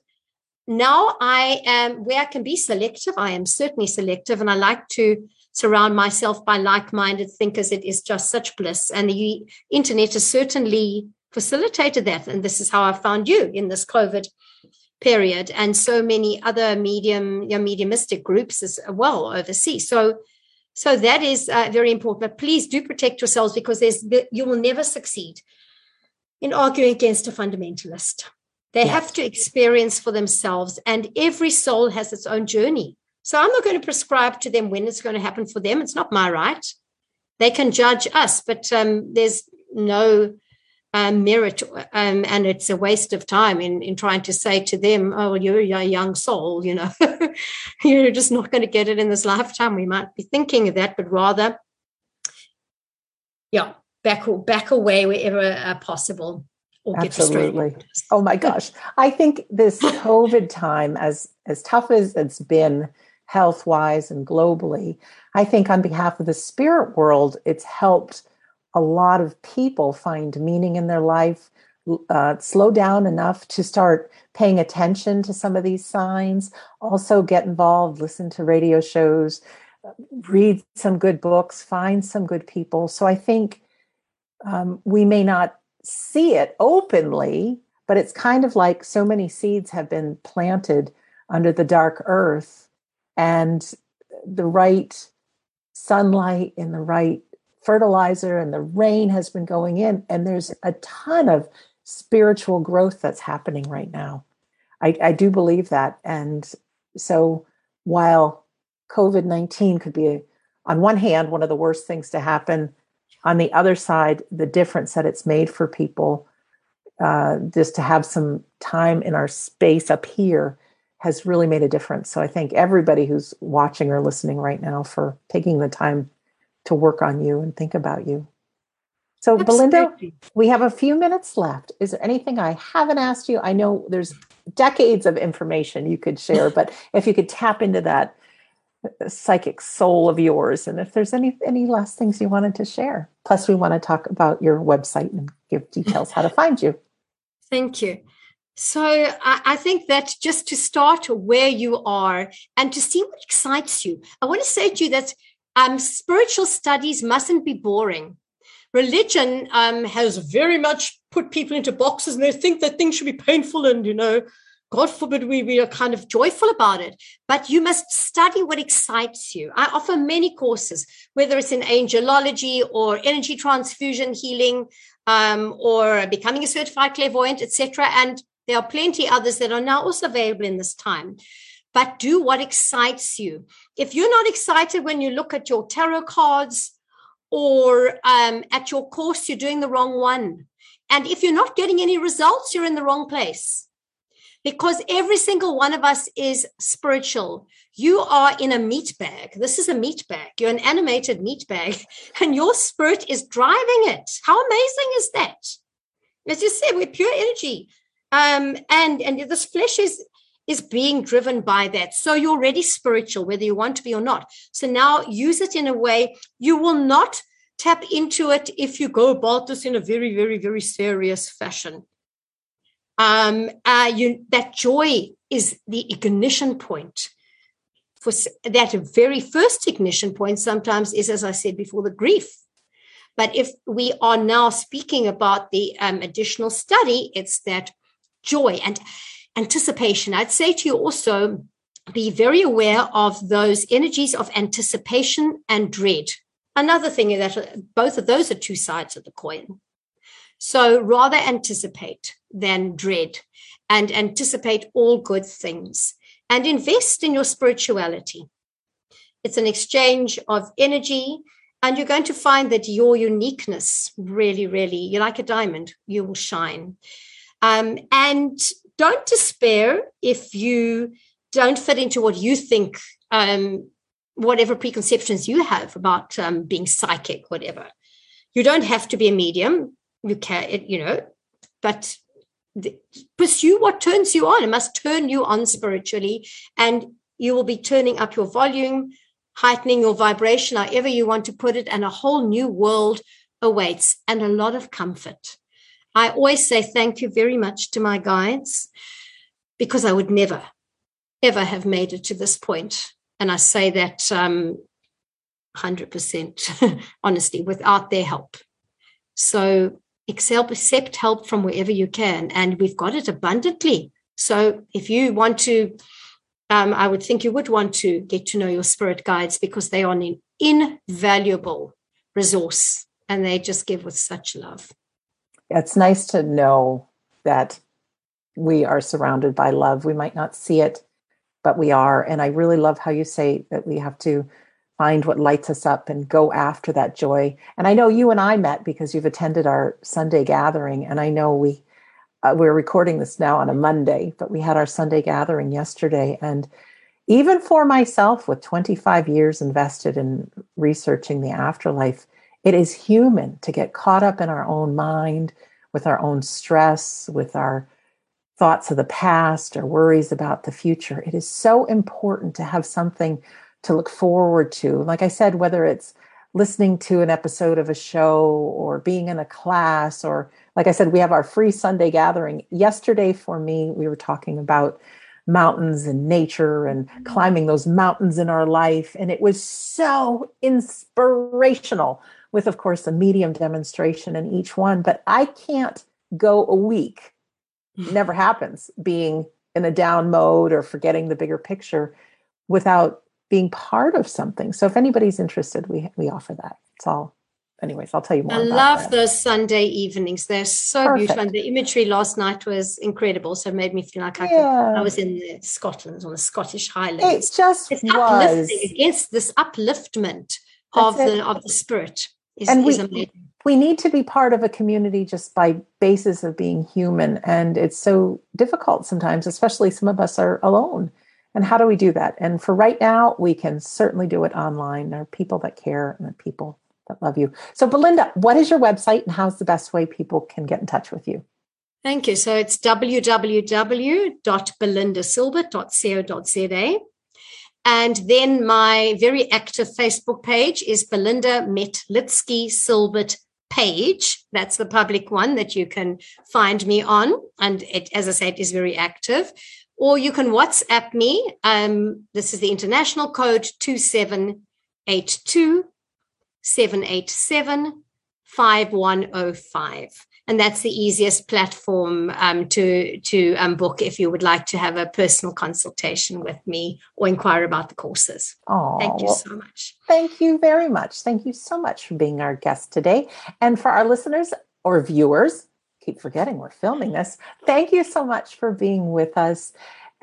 now I am where I can be selective. I am certainly selective, and I like to surround myself by like-minded thinkers. It is just such bliss, and the internet has certainly facilitated that. And this is how I found you in this COVID period, and so many other medium, you know, mediumistic groups as well overseas. So. So that is uh, very important. But please do protect yourselves because there's you will never succeed in arguing against a fundamentalist. They yes. have to experience for themselves, and every soul has its own journey. So I'm not going to prescribe to them when it's going to happen for them. It's not my right. They can judge us, but um, there's no um, merit, um, and it's a waste of time in, in trying to say to them, "Oh, you're a young soul," you know, (laughs) you're just not going to get it in this lifetime. We might be thinking of that, but rather, yeah, back back away wherever uh, possible Absolutely. Oh my (laughs) gosh. I think this COVID time, as as tough as it's been health wise and globally, I think on behalf of the spirit world, it's helped a lot of people find meaning in their life, uh, slow down enough to start paying attention to some of these signs, also get involved, listen to radio shows, read some good books, find some good people. So I think um, we may not see it openly, but it's kind of like so many seeds have been planted under the dark earth, and the right sunlight and the right fertilizer and the rain has been going in, and there's a ton of spiritual growth that's happening right now. I, I do believe that. And so while COVID 19 could be, on one hand, one of the worst things to happen, on the other side, the difference that it's made for people uh, just to have some time in our space up here has really made a difference. So I thank everybody who's watching or listening right now for taking the time to work on you and think about you. So, Absolutely. Belinda, we have a few minutes left. Is there anything I haven't asked you? I know there's decades of information you could share, but if you could tap into that psychic soul of yours, and if there's any any last things you wanted to share. Plus, we want to talk about your website and give details how to find you. (laughs) Thank you. So I, I, think that just to start where you are and to see what excites you, I want to say to you that um, spiritual studies mustn't be boring religion um, has very much put people into boxes and they think that things should be painful and, you know, God forbid we, we are kind of joyful about it. But you must study what excites you. I offer many courses, whether it's in angelology or energy transfusion healing um, or becoming a certified clairvoyant, etc. And there are plenty others that are now also available in this time. But do what excites you. If you're not excited when you look at your tarot cards, or um, at your course, you're doing the wrong one. And if you're not getting any results, you're in the wrong place. Because every single one of us is spiritual. You are in a meat bag. This is a meat bag. You're an animated meat bag, (laughs) and your spirit is driving it. How amazing is that? As you said, we're pure energy. Um, and, and this flesh is is being driven by that. So you're already spiritual, whether you want to be or not. So now use it in a way you will not tap into it if you go about this in a very, very, very serious fashion. Um, uh, you, that joy is the ignition point. For that very first ignition point, sometimes is, as I said before, the grief. But if we are now speaking about the um, additional study, it's that joy. And anticipation. I'd say to you also be very aware of those energies of anticipation and dread. Another thing that both of those are two sides of the coin. So rather anticipate than dread and anticipate all good things and invest in your spirituality. It's an exchange of energy, and you're going to find that your uniqueness really, really, you're like a diamond, you will shine. Um, and don't despair if you don't fit into what you think, um, whatever preconceptions you have about um, being psychic, whatever. You don't have to be a medium. You can, you know, but the, pursue what turns you on. It must turn you on spiritually, and you will be turning up your volume, heightening your vibration, however you want to put it, and a whole new world awaits and a lot of comfort. I always say thank you very much to my guides because I would never, ever have made it to this point. And I say that um, 100% (laughs) honestly without their help. So accept, accept help from wherever you can. And we've got it abundantly. So if you want to, um, I would think you would want to get to know your spirit guides because they are an invaluable resource and they just give with such love it's nice to know that we are surrounded by love. We might not see it, but we are. And I really love how you say that we have to find what lights us up and go after that joy. And I know you and I met because you've attended our Sunday gathering, and I know we uh, we're recording this now on a Monday, but we had our Sunday gathering yesterday, and even for myself, with 25 years invested in researching the afterlife, it is human to get caught up in our own mind with our own stress, with our thoughts of the past or worries about the future. It is so important to have something to look forward to. Like I said, whether it's listening to an episode of a show or being in a class, or like I said, we have our free Sunday gathering. Yesterday, for me, we were talking about mountains and nature and climbing those mountains in our life. And it was so inspirational with, of course, a medium demonstration in each one. But I can't go a week, (laughs) never happens, being in a down mode or forgetting the bigger picture without being part of something. So if anybody's interested, we we offer that. It's all anyways, I'll tell you more. I love that. those Sunday evenings. They're so Perfect. beautiful. And the imagery last night was incredible. So it made me feel like I, yeah. could, I was in Scotland on the Scottish Highlands. It just it's was. uplifting against this upliftment of the of the spirit is, and we, We need to be part of a community just by basis of being human. And it's so difficult sometimes, especially some of us are alone. And how do we do that? And for right now, we can certainly do it online. There are people that care and people that love you. So, Belinda, what is your website and how's the best way people can get in touch with you? Thank you. So it's www.belindasilbert.co.za. And then my very active Facebook page is Belinda Metlitsky Silbert page. That's the public one that you can find me on. And it, as I said, is very active. Or you can WhatsApp me. Um, this is the international code 2782 787 5105 and that's the easiest platform um, to to um, book if you would like to have a personal consultation with me or inquire about the courses. Oh, thank you so much. Thank you very much. Thank you so much for being our guest today, and for our listeners or viewers. Keep forgetting we're filming this. Thank you so much for being with us.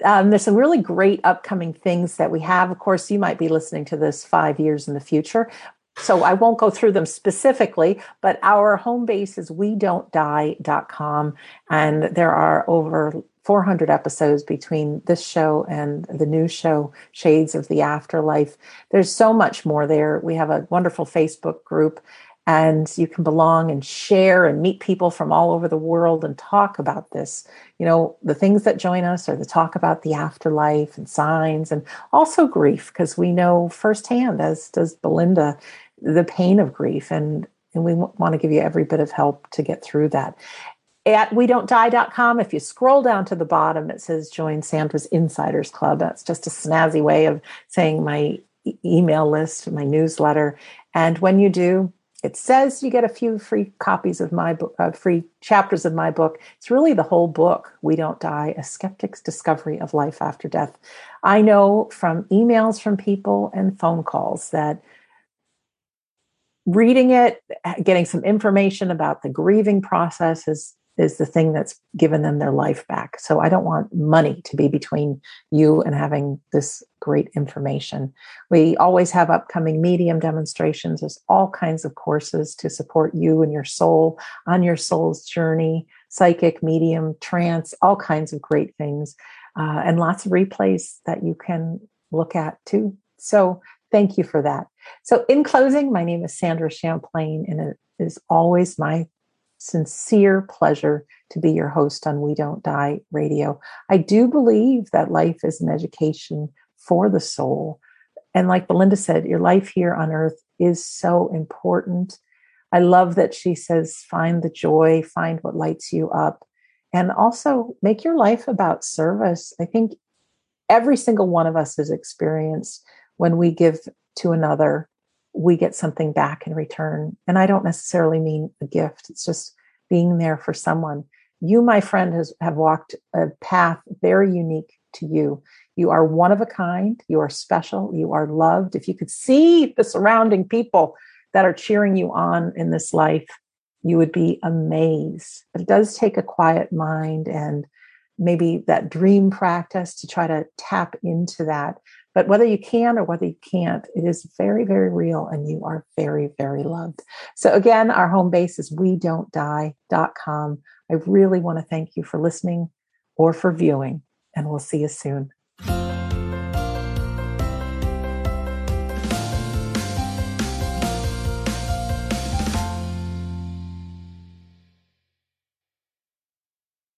Um, there's some really great upcoming things that we have. Of course, you might be listening to this five years in the future, so I won't go through them specifically, but our home base is we don't die.com. And there are over 400 episodes between this show and the new show, Shades of the Afterlife. There's so much more there. We have a wonderful Facebook group, and you can belong and share and meet people from all over the world and talk about this. You know, the things that join us are the talk about the afterlife and signs and also grief, because we know firsthand, as does Belinda, the pain of grief. And and we want to give you every bit of help to get through that. At we don't die.com if you scroll down to the bottom it says join sandra's insiders club. That's just a snazzy way of saying my e- email list my newsletter. And when you do it says you get a few free copies of my book uh, free chapters of my book. It's really the whole book we don't die a skeptic's discovery of life after death. I know from emails from people and phone calls that reading it, getting some information about the grieving process is is the thing that's given them their life back. So I don't want money to be between you and having this great information. We always have upcoming medium demonstrations. There's all kinds of courses to support you and your soul on your soul's journey, psychic, medium, trance, all kinds of great things, uh, and lots of replays that you can look at too. So thank you for that. So, in closing, my name is Sandra Champlain, and it is always my sincere pleasure to be your host on We Don't Die Radio. I do believe that life is an education for the soul. And like Belinda said, your life here on earth is so important. I love that she says, find the joy, find what lights you up, and also make your life about service. I think every single one of us has experienced when we give to another, we get something back in return. And I don't necessarily mean a gift, it's just being there for someone. You, my friend, has have walked a path very unique to you. You are one of a kind, you are special, you are loved. If you could see the surrounding people that are cheering you on in this life, you would be amazed. It does take a quiet mind and maybe that dream practice to try to tap into that. But whether you can or whether you can't, it is very, very real and you are very, very loved. So again, our home base is we don't die.com. I really want to thank you for listening or for viewing, and we'll see you soon.